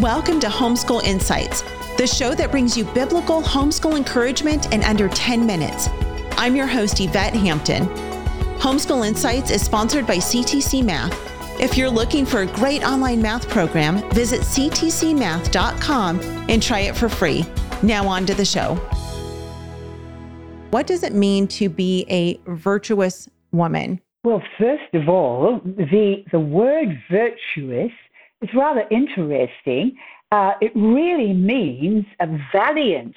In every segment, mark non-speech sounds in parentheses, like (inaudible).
Welcome to Homeschool Insights, the show that brings you biblical homeschool encouragement in under 10 minutes. I'm your host, Yvette Hampton. Homeschool Insights is sponsored by CTC Math. If you're looking for a great online math program, visit ctcmath.com and try it for free. Now, on to the show. What does it mean to be a virtuous woman? Well, first of all, the, the word virtuous is rather interesting. Uh, it really means a valiant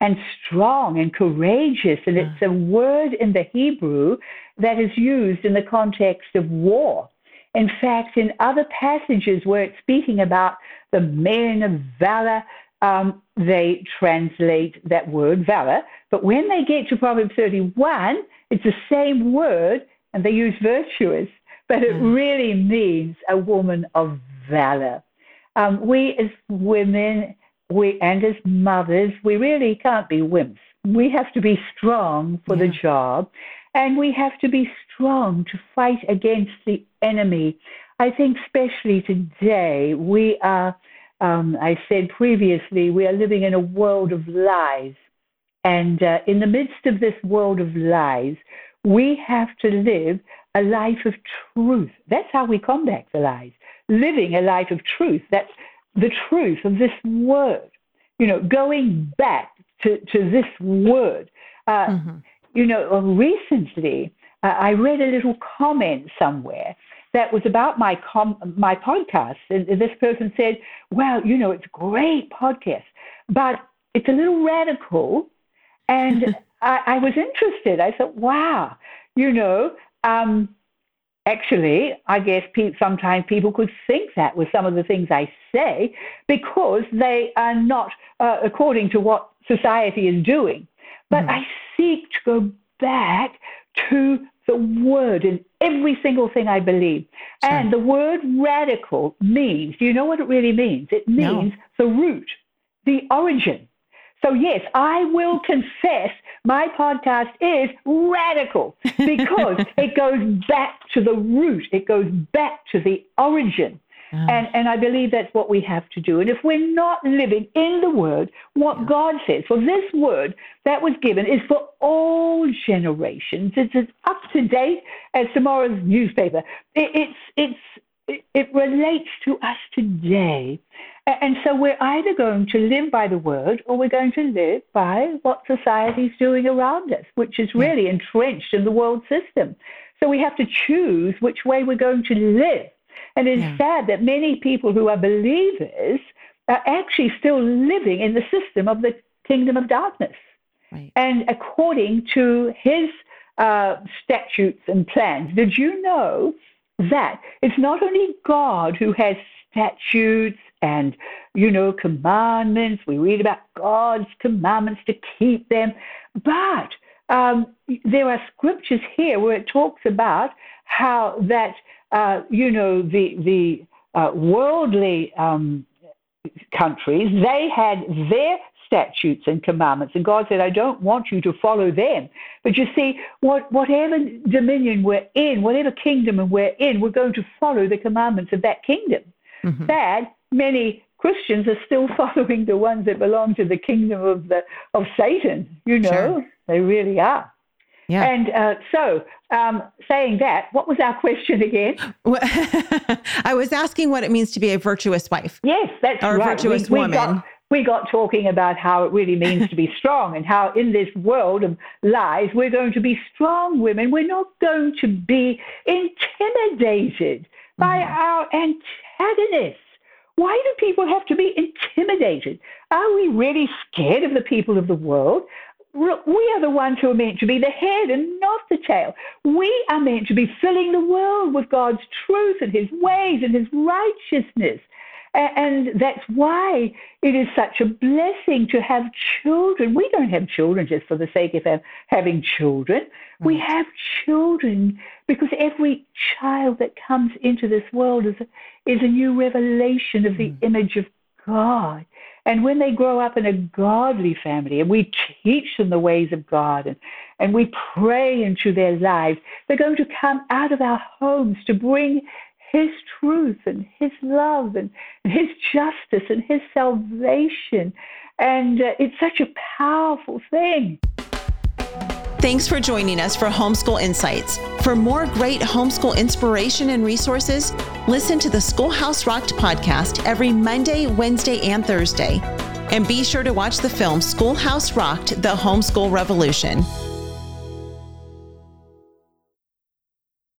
and strong and courageous, and it's a word in the Hebrew that is used in the context of war. In fact, in other passages where it's speaking about the men of valor, um, they translate that word valor. But when they get to Proverbs 31, it's the same word, and they use virtuous, but it mm. really means a woman of valor. Um, we as women, we and as mothers, we really can't be wimps. We have to be strong for yeah. the job, and we have to be strong to fight against the enemy. I think, especially today, we are. Um, I said previously, we are living in a world of lies. And uh, in the midst of this world of lies, we have to live a life of truth. That's how we combat the lies. Living a life of truth. That's the truth of this word. You know, going back to, to this word. Uh, mm-hmm. You know, recently uh, I read a little comment somewhere that was about my com- my podcast, and this person said, "Well, you know, it's a great podcast, but it's a little radical." And (laughs) I, I was interested. I thought, wow, you know, um, actually, I guess pe- sometimes people could think that with some of the things I say because they are not uh, according to what society is doing. But mm-hmm. I seek to go back to the word in every single thing I believe. Sure. And the word radical means, do you know what it really means? It means no. the root, the origin. So, yes, I will confess my podcast is radical (laughs) because it goes back to the root, it goes back to the origin. And, and I believe that's what we have to do. And if we're not living in the word, what yeah. God says, for this word that was given is for all generations. It's as up to date as tomorrow's newspaper. It, it's, it's, it, it relates to us today. And so we're either going to live by the word or we're going to live by what society's doing around us, which is really entrenched in the world system. So we have to choose which way we're going to live. And it's yeah. sad that many people who are believers are actually still living in the system of the kingdom of darkness. Right. And according to his uh, statutes and plans, did you know that it's not only God who has statutes and, you know, commandments. We read about God's commandments to keep them. But um, there are scriptures here where it talks about how that, uh, you know, the, the uh, worldly um, countries, they had their statutes and commandments. And God said, I don't want you to follow them. But you see, what, whatever dominion we're in, whatever kingdom we're in, we're going to follow the commandments of that kingdom. Mm-hmm. Sad, many Christians are still (laughs) following the ones that belong to the kingdom of the of Satan. You know, sure. they really are. Yeah. And uh, so, um, saying that, what was our question again? (laughs) I was asking what it means to be a virtuous wife. Yes, that's or right. a virtuous we, woman. We got, we got talking about how it really means to be (laughs) strong and how in this world of lies, we're going to be strong women. We're not going to be intimidated by mm-hmm. our antagonists. Why do people have to be intimidated? Are we really scared of the people of the world? We are the ones who are meant to be the head and not the tail. We are meant to be filling the world with God's truth and His ways and His righteousness. And that's why it is such a blessing to have children. We don't have children just for the sake of having children. Right. We have children because every child that comes into this world is, is a new revelation of the mm. image of God. And when they grow up in a godly family and we teach them the ways of God and, and we pray into their lives, they're going to come out of our homes to bring His truth and His love and His justice and His salvation. And uh, it's such a powerful thing. Thanks for joining us for Homeschool Insights. For more great homeschool inspiration and resources, listen to the Schoolhouse Rocked podcast every Monday, Wednesday, and Thursday. And be sure to watch the film Schoolhouse Rocked The Homeschool Revolution.